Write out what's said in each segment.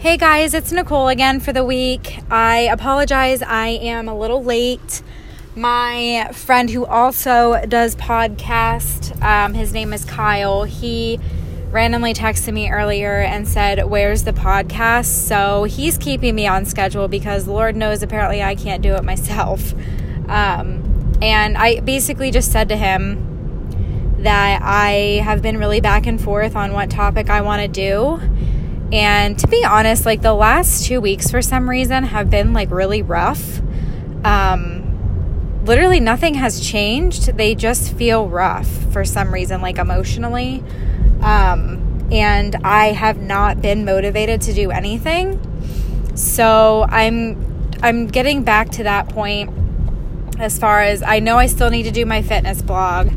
Hey guys, it's Nicole again for the week. I apologize, I am a little late. My friend who also does podcast, um, his name is Kyle, he randomly texted me earlier and said, Where's the podcast? So he's keeping me on schedule because Lord knows apparently I can't do it myself. Um, and I basically just said to him that I have been really back and forth on what topic I want to do. And to be honest, like the last two weeks for some reason have been like really rough. Um, literally nothing has changed. They just feel rough for some reason, like emotionally. Um, and I have not been motivated to do anything. So I'm I'm getting back to that point as far as I know I still need to do my fitness blog.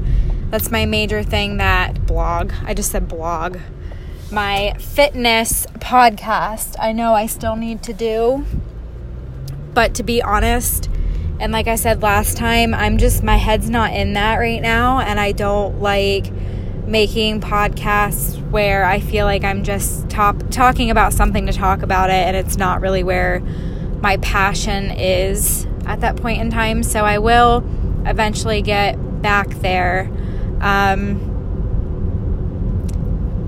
That's my major thing that blog. I just said blog. My fitness podcast. I know I still need to do. But to be honest, and like I said last time, I'm just my head's not in that right now and I don't like making podcasts where I feel like I'm just top, talking about something to talk about it and it's not really where my passion is at that point in time. So I will eventually get back there. Um,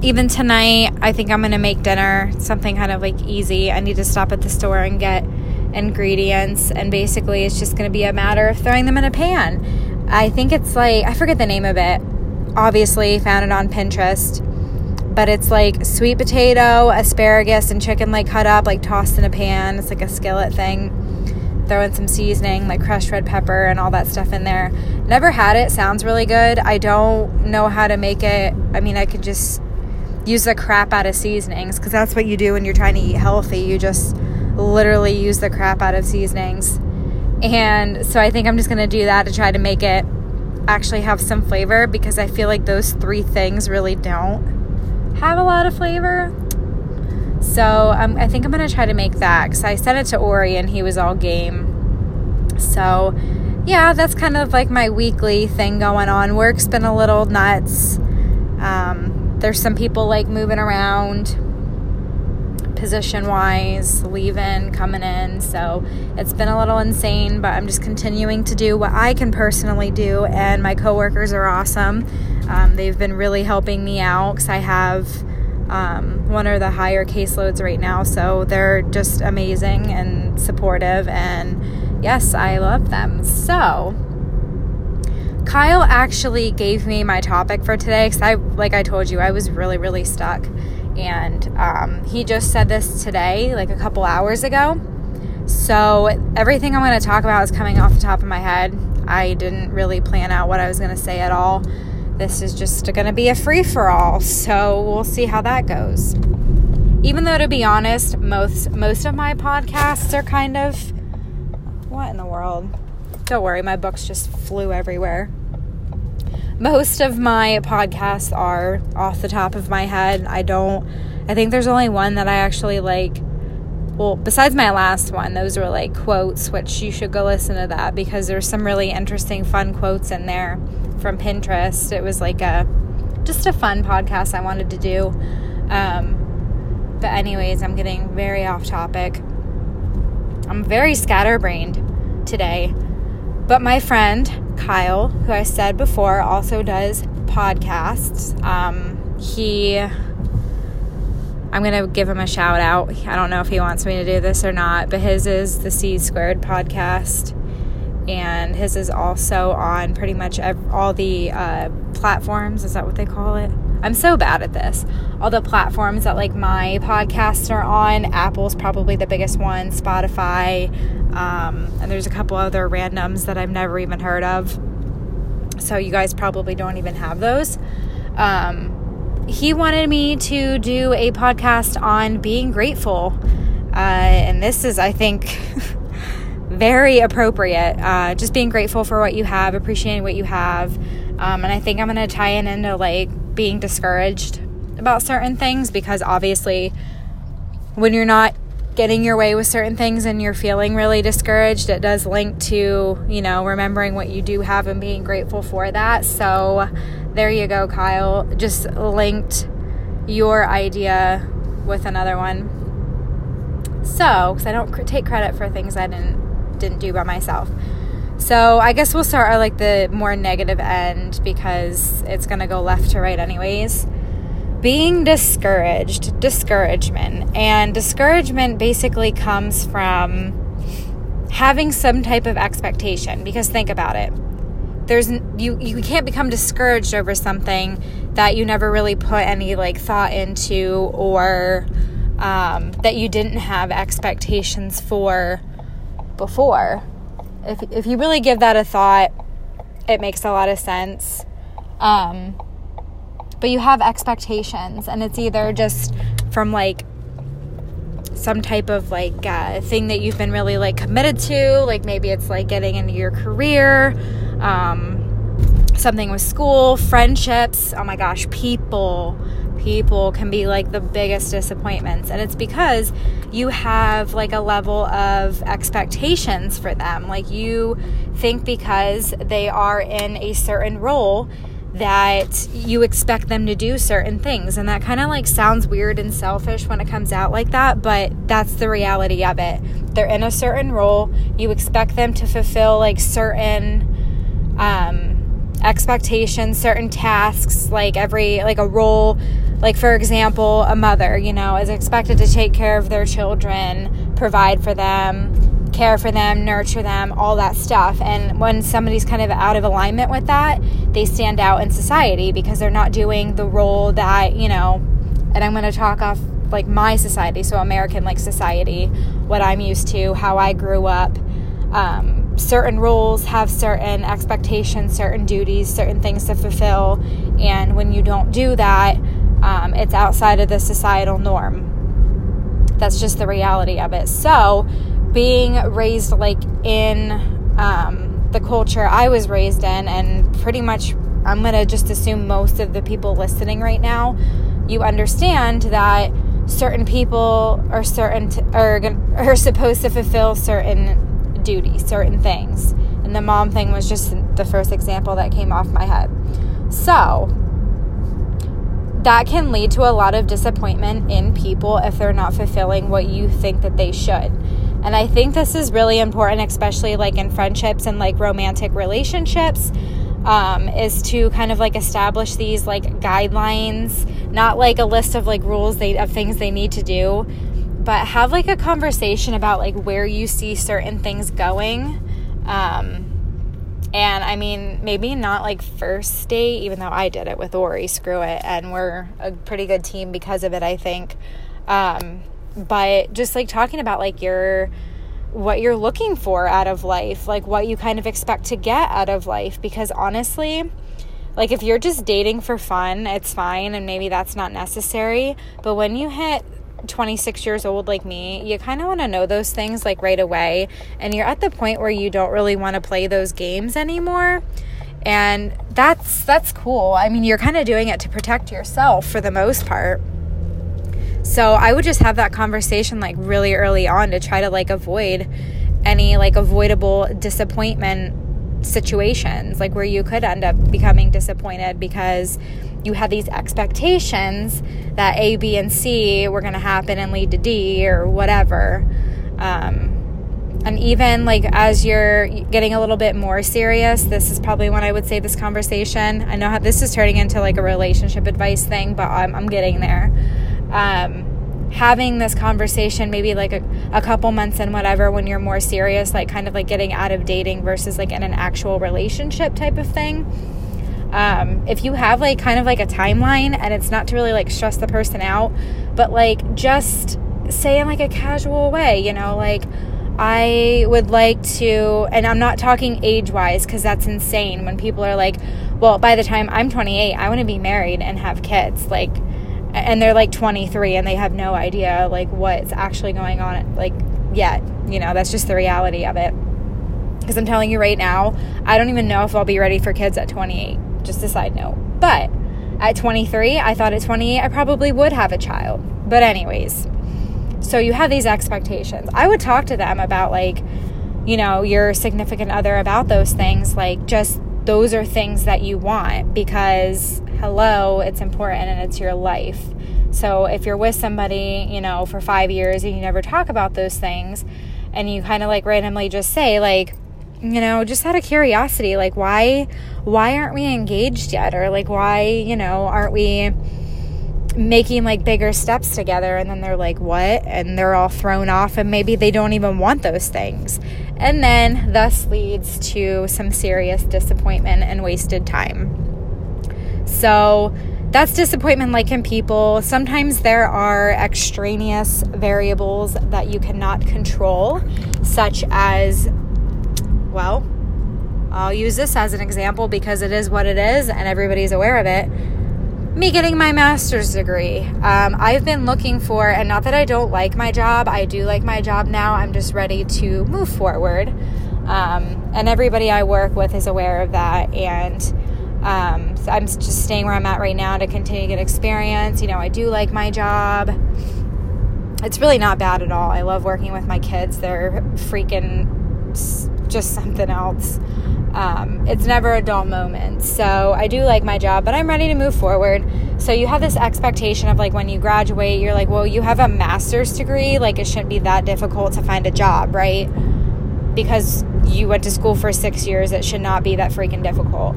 even tonight, I think I'm going to make dinner, something kind of like easy. I need to stop at the store and get ingredients, and basically, it's just going to be a matter of throwing them in a pan. I think it's like, I forget the name of it obviously found it on Pinterest. But it's like sweet potato, asparagus, and chicken like cut up, like tossed in a pan. It's like a skillet thing. Throw in some seasoning, like crushed red pepper and all that stuff in there. Never had it. Sounds really good. I don't know how to make it. I mean, I could just use the crap out of seasonings because that's what you do when you're trying to eat healthy. You just literally use the crap out of seasonings. And so I think I'm just going to do that to try to make it actually have some flavor because I feel like those three things really don't have a lot of flavor. So um, I think I'm going to try to make that because I sent it to Ori and he was all game. So yeah, that's kind of like my weekly thing going on. Work's been a little nuts. Um, there's some people like moving around position wise, leaving, coming in. So it's been a little insane, but I'm just continuing to do what I can personally do. And my coworkers are awesome. Um, they've been really helping me out because I have um, one of the higher caseloads right now. So they're just amazing and supportive. And yes, I love them. So. Kyle actually gave me my topic for today because I, like I told you, I was really, really stuck and um, he just said this today, like a couple hours ago. So everything I'm going to talk about is coming off the top of my head. I didn't really plan out what I was going to say at all. This is just going to be a free for all, so we'll see how that goes. Even though, to be honest, most most of my podcasts are kind of what in the world. Don't worry, my books just flew everywhere most of my podcasts are off the top of my head. I don't, I think there's only one that I actually like. Well, besides my last one, those were like quotes, which you should go listen to that because there's some really interesting, fun quotes in there from Pinterest. It was like a just a fun podcast I wanted to do. Um, but, anyways, I'm getting very off topic. I'm very scatterbrained today. But my friend Kyle, who I said before also does podcasts. Um, he, I'm going to give him a shout out. I don't know if he wants me to do this or not, but his is the C Squared podcast. And his is also on pretty much all the uh, platforms. Is that what they call it? I'm so bad at this. All the platforms that like my podcasts are on. Apple's probably the biggest one. Spotify, um, and there's a couple other randoms that I've never even heard of. So you guys probably don't even have those. Um, he wanted me to do a podcast on being grateful. Uh, and this is, I think, very appropriate. Uh, just being grateful for what you have, appreciating what you have. Um, and I think I'm going to tie it into like being discouraged about certain things because obviously, when you're not getting your way with certain things and you're feeling really discouraged, it does link to, you know, remembering what you do have and being grateful for that. So there you go, Kyle. Just linked your idea with another one. So, because I don't take credit for things I didn't didn't do by myself. So I guess we'll start at like the more negative end because it's gonna go left to right anyways. Being discouraged, discouragement, and discouragement basically comes from having some type of expectation because think about it there's you you can't become discouraged over something that you never really put any like thought into or um, that you didn't have expectations for before if, if you really give that a thought it makes a lot of sense. Um, but you have expectations and it's either just from like some type of like uh, thing that you've been really like committed to like maybe it's like getting into your career um, something with school friendships oh my gosh people people can be like the biggest disappointments and it's because you have like a level of expectations for them like you think because they are in a certain role that you expect them to do certain things. And that kind of like sounds weird and selfish when it comes out like that, but that's the reality of it. They're in a certain role, you expect them to fulfill like certain um, expectations, certain tasks, like every, like a role. Like, for example, a mother, you know, is expected to take care of their children, provide for them, care for them, nurture them, all that stuff. And when somebody's kind of out of alignment with that, they stand out in society because they're not doing the role that, you know, and I'm going to talk off like my society, so American like society, what I'm used to, how I grew up. Um, certain roles have certain expectations, certain duties, certain things to fulfill. And when you don't do that, um, it's outside of the societal norm. That's just the reality of it. So, being raised like in um, the culture I was raised in, and pretty much I'm going to just assume most of the people listening right now, you understand that certain people are certain t- are, are supposed to fulfill certain duties, certain things. And the mom thing was just the first example that came off my head. So, that can lead to a lot of disappointment in people if they're not fulfilling what you think that they should. And I think this is really important, especially like in friendships and like romantic relationships. Um, is to kind of like establish these like guidelines, not like a list of like rules they of things they need to do, but have like a conversation about like where you see certain things going. Um, and I mean, maybe not like first date, even though I did it with Ori, screw it. And we're a pretty good team because of it, I think. Um, but just like talking about like your what you're looking for out of life, like what you kind of expect to get out of life because honestly, like if you're just dating for fun, it's fine and maybe that's not necessary, but when you hit 26 years old like me, you kind of want to know those things like right away and you're at the point where you don't really want to play those games anymore. And that's that's cool. I mean, you're kind of doing it to protect yourself for the most part. So I would just have that conversation like really early on to try to like avoid any like avoidable disappointment situations, like where you could end up becoming disappointed because you had these expectations that A, B, and C were going to happen and lead to D or whatever. Um, and even like as you're getting a little bit more serious, this is probably when I would say this conversation. I know how this is turning into like a relationship advice thing, but I'm, I'm getting there um, having this conversation maybe like a, a couple months and whatever when you're more serious like kind of like getting out of dating versus like in an actual relationship type of thing um, if you have like kind of like a timeline and it's not to really like stress the person out but like just say in like a casual way you know like I would like to, and I'm not talking age wise because that's insane when people are like, well, by the time I'm 28, I want to be married and have kids. Like, and they're like 23 and they have no idea like what's actually going on like yet you know that's just the reality of it. Because i'm telling you right now i don't even know if i'll be ready for kids at 28 just a side note. But at 23 i thought at 28 i probably would have a child. But anyways so you have these expectations. I would talk to them about like you know your significant other about those things like just those are things that you want because hello, it's important and it's your life. So if you're with somebody, you know, for five years and you never talk about those things, and you kind of like randomly just say, like, you know, just out of curiosity, like, why, why aren't we engaged yet? Or like, why, you know, aren't we making like bigger steps together? And then they're like, what? And they're all thrown off, and maybe they don't even want those things. And then thus leads to some serious disappointment and wasted time. So, that's disappointment like in people. Sometimes there are extraneous variables that you cannot control, such as, well, I'll use this as an example because it is what it is and everybody's aware of it. Me getting my master's degree. Um, I've been looking for, and not that I don't like my job, I do like my job now. I'm just ready to move forward. Um, and everybody I work with is aware of that. And um, so I'm just staying where I'm at right now to continue to get experience. You know, I do like my job. It's really not bad at all. I love working with my kids. They're freaking just something else. Um, it's never a dull moment. So I do like my job, but I'm ready to move forward. So you have this expectation of like when you graduate, you're like, well, you have a master's degree. Like it shouldn't be that difficult to find a job, right? Because you went to school for six years, it should not be that freaking difficult.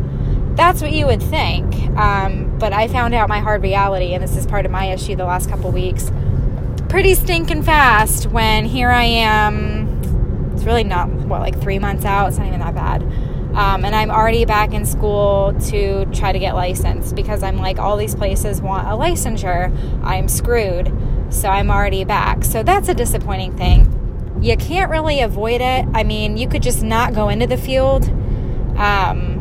That's what you would think. Um, but I found out my hard reality, and this is part of my issue the last couple weeks, pretty stinking fast when here I am. It's really not, what, like three months out? It's not even that bad. Um, and I'm already back in school to try to get licensed because I'm like, all these places want a licensure. I'm screwed. So I'm already back. So that's a disappointing thing. You can't really avoid it. I mean, you could just not go into the field. Um,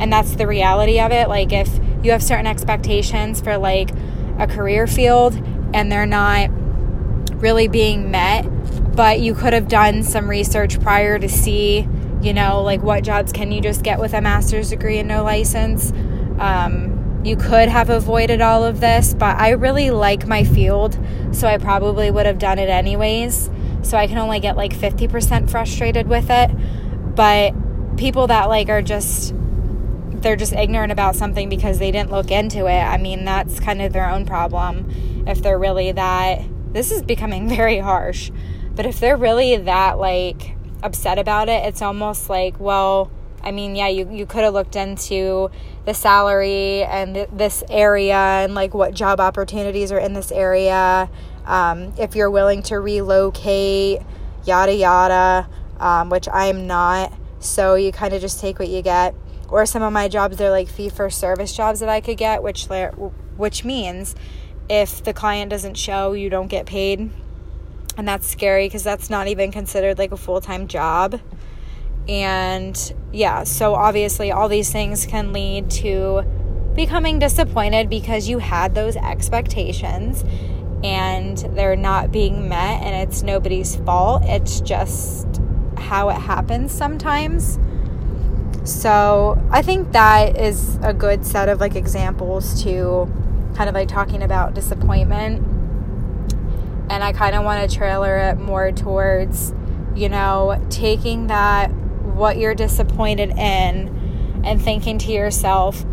and that's the reality of it like if you have certain expectations for like a career field and they're not really being met but you could have done some research prior to see you know like what jobs can you just get with a master's degree and no license um, you could have avoided all of this but i really like my field so i probably would have done it anyways so i can only get like 50% frustrated with it but people that like are just they're just ignorant about something because they didn't look into it. I mean, that's kind of their own problem. If they're really that, this is becoming very harsh, but if they're really that like upset about it, it's almost like, well, I mean, yeah, you, you could have looked into the salary and th- this area and like what job opportunities are in this area. Um, if you're willing to relocate, yada yada, um, which I'm not. So you kind of just take what you get or some of my jobs they're like fee for service jobs that I could get which which means if the client doesn't show you don't get paid and that's scary because that's not even considered like a full-time job. And yeah so obviously all these things can lead to becoming disappointed because you had those expectations and they're not being met and it's nobody's fault. It's just how it happens sometimes. So I think that is a good set of like examples to kind of like talking about disappointment. And I kind of want to trailer it more towards, you know, taking that, what you're disappointed in, and thinking to yourself,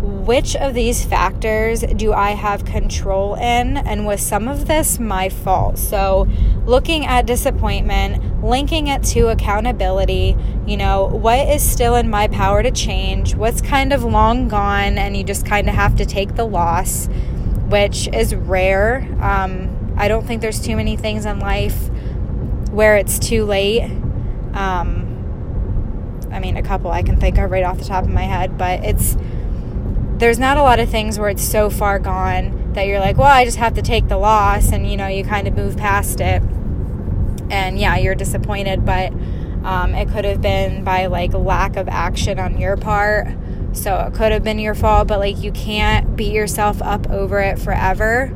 which of these factors do I have control in? And was some of this my fault? So, looking at disappointment, linking it to accountability, you know, what is still in my power to change? What's kind of long gone, and you just kind of have to take the loss, which is rare. Um, I don't think there's too many things in life where it's too late. Um, I mean, a couple I can think of right off the top of my head, but it's there's not a lot of things where it's so far gone that you're like, well, I just have to take the loss, and you know, you kind of move past it. And yeah, you're disappointed, but um, it could have been by like lack of action on your part. So it could have been your fault, but like you can't beat yourself up over it forever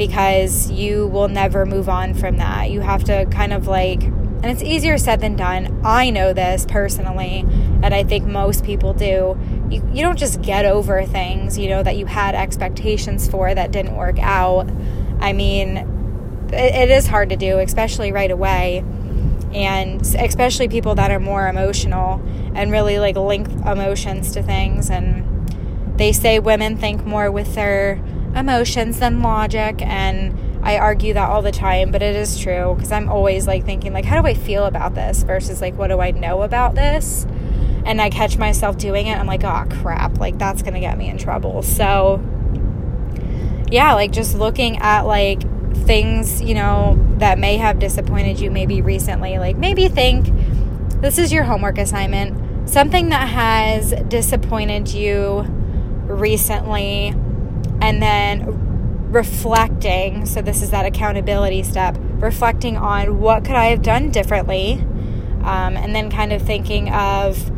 because you will never move on from that. You have to kind of like, and it's easier said than done. I know this personally, and I think most people do you, you don't just get over things, you know, that you had expectations for that didn't work out. I mean, it, it is hard to do, especially right away. And especially people that are more emotional and really like link emotions to things. And they say women think more with their emotions than logic and I argue that all the time, but it is true because I'm always like thinking like how do I feel about this versus like what do I know about this? And I catch myself doing it. I'm like, "Oh crap, like that's going to get me in trouble." So yeah, like just looking at like things, you know, that may have disappointed you maybe recently. Like maybe think this is your homework assignment. Something that has disappointed you recently and then reflecting so this is that accountability step reflecting on what could i have done differently um, and then kind of thinking of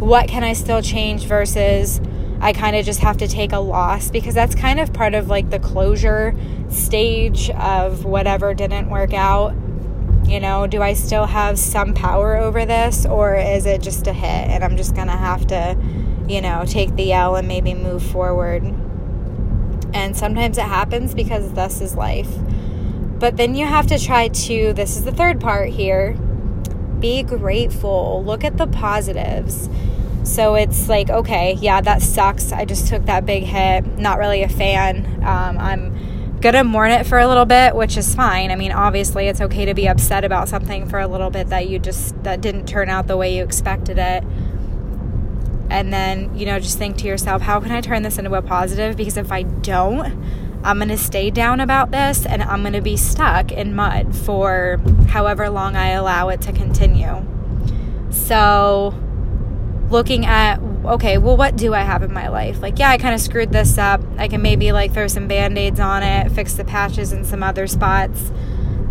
what can i still change versus i kind of just have to take a loss because that's kind of part of like the closure stage of whatever didn't work out. You know do i still have some power over this or is it just a hit and i'm just gonna have to you know take the l and maybe move forward and sometimes it happens because thus is life. But then you have to try to, this is the third part here, be grateful. Look at the positives. So it's like, okay, yeah, that sucks. I just took that big hit. Not really a fan. Um, I'm gonna mourn it for a little bit, which is fine. I mean, obviously, it's okay to be upset about something for a little bit that you just that didn't turn out the way you expected it and then you know just think to yourself how can i turn this into a positive? Because if i don't i'm going to stay down about this and i'm going to be stuck in mud for however long i allow it to continue. So looking at okay well what do i have in my life? Like yeah i kind of screwed this up. I can maybe like throw some band-aids on it fix the patches in some other spots.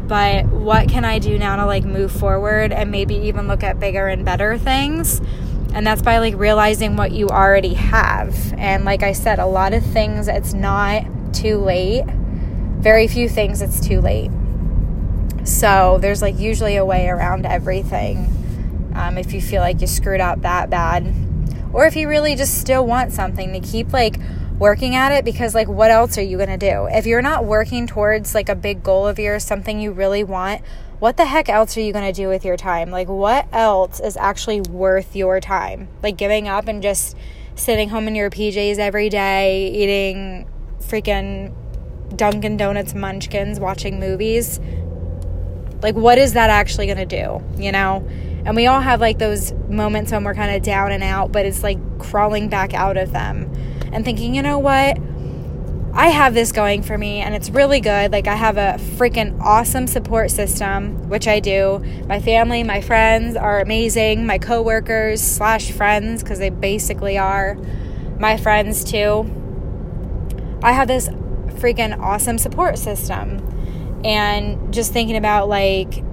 But what can i do now to like move forward and maybe even look at bigger and better things and that's by like realizing what you already have. And like I said, a lot of things it's not too late. Very few things it's too late. So there's like usually a way around everything. Um, if you feel like you screwed up that bad, or if you really just still want something to keep like working at it because like what else are you going to do if you're not working towards like a big goal of yours something you really want what the heck else are you going to do with your time? Like, what else is actually worth your time? Like, giving up and just sitting home in your PJs every day, eating freaking Dunkin' Donuts munchkins, watching movies. Like, what is that actually going to do? You know? And we all have like those moments when we're kind of down and out, but it's like crawling back out of them and thinking, you know what? I have this going for me and it's really good. Like, I have a freaking awesome support system, which I do. My family, my friends are amazing. My coworkers slash friends, because they basically are my friends too. I have this freaking awesome support system. And just thinking about like,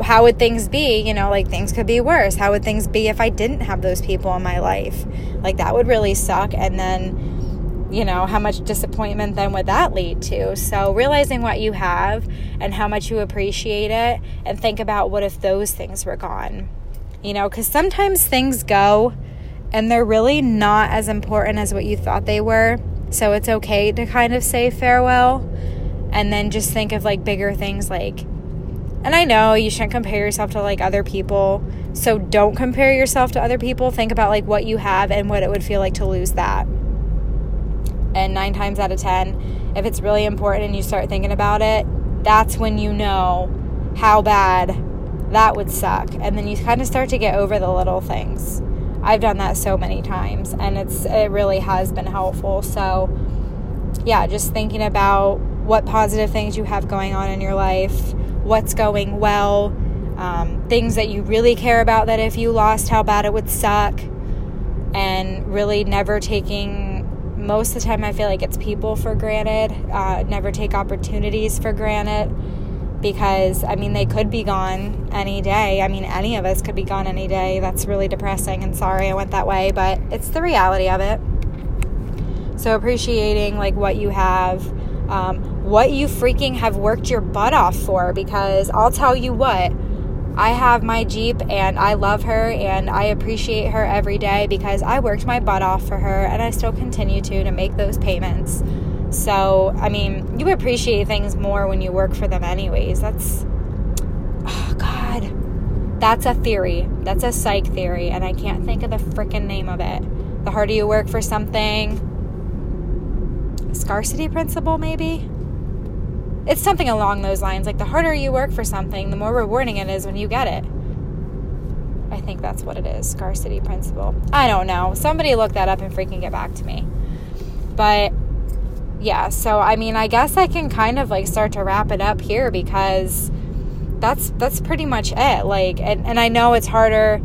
how would things be? You know, like things could be worse. How would things be if I didn't have those people in my life? Like, that would really suck. And then, you know, how much disappointment then would that lead to? So, realizing what you have and how much you appreciate it, and think about what if those things were gone, you know, because sometimes things go and they're really not as important as what you thought they were. So, it's okay to kind of say farewell and then just think of like bigger things like, and I know you shouldn't compare yourself to like other people. So, don't compare yourself to other people. Think about like what you have and what it would feel like to lose that and nine times out of ten, if it's really important and you start thinking about it, that's when you know how bad that would suck. And then you kind of start to get over the little things. I've done that so many times and it's it really has been helpful. So yeah, just thinking about what positive things you have going on in your life, what's going well, um, things that you really care about that if you lost, how bad it would suck, and really never taking most of the time I feel like it's people for granted. Uh, never take opportunities for granted because I mean they could be gone any day. I mean any of us could be gone any day. That's really depressing and sorry I went that way, but it's the reality of it. So appreciating like what you have, um, what you freaking have worked your butt off for because I'll tell you what I have my Jeep and I love her and I appreciate her every day because I worked my butt off for her and I still continue to to make those payments. So, I mean, you appreciate things more when you work for them anyways. That's oh god. That's a theory. That's a psych theory and I can't think of the freaking name of it. The harder you work for something, scarcity principle, maybe? It's something along those lines. Like the harder you work for something, the more rewarding it is when you get it. I think that's what it is scarcity principle. I don't know. Somebody look that up and freaking get back to me. But yeah, so I mean, I guess I can kind of like start to wrap it up here because that's that's pretty much it. Like and, and I know it's harder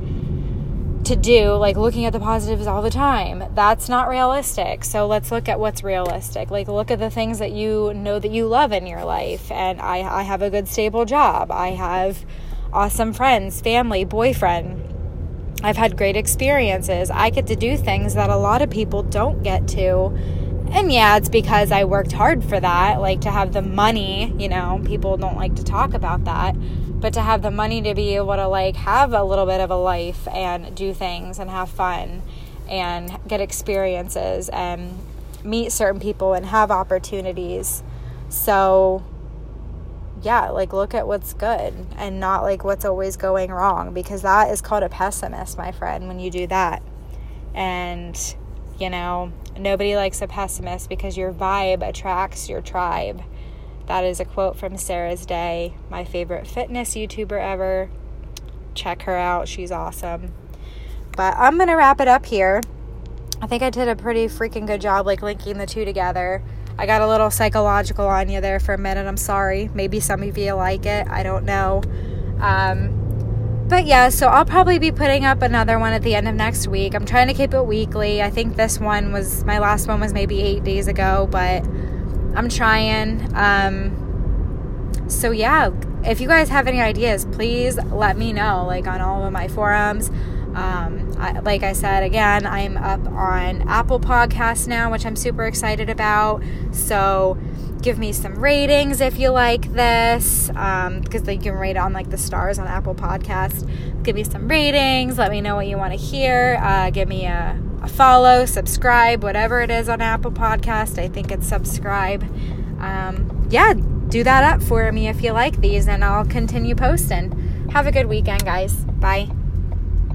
to do like looking at the positives all the time. That's not realistic. So let's look at what's realistic. Like look at the things that you know that you love in your life. And I, I have a good stable job. I have awesome friends, family, boyfriend. I've had great experiences. I get to do things that a lot of people don't get to. And yeah, it's because I worked hard for that, like to have the money, you know, people don't like to talk about that but to have the money to be able to like have a little bit of a life and do things and have fun and get experiences and meet certain people and have opportunities. So yeah, like look at what's good and not like what's always going wrong because that is called a pessimist, my friend, when you do that. And you know, nobody likes a pessimist because your vibe attracts your tribe. That is a quote from Sarah's Day, my favorite fitness YouTuber ever. Check her out, she's awesome. But I'm going to wrap it up here. I think I did a pretty freaking good job like linking the two together. I got a little psychological on you there for a minute. I'm sorry. Maybe some of you like it. I don't know. Um, but yeah, so I'll probably be putting up another one at the end of next week. I'm trying to keep it weekly. I think this one was my last one was maybe eight days ago, but I'm trying. Um, so yeah, if you guys have any ideas, please let me know. Like on all of my forums. Um, I, like I said again, I'm up on Apple Podcasts now, which I'm super excited about. So give me some ratings if you like this, um, because you can rate on like the stars on Apple Podcasts. Give me some ratings. Let me know what you want to hear. Uh, give me a a follow, subscribe, whatever it is on Apple Podcast. I think it's subscribe. Um, yeah, do that up for me if you like these, and I'll continue posting. Have a good weekend, guys. Bye.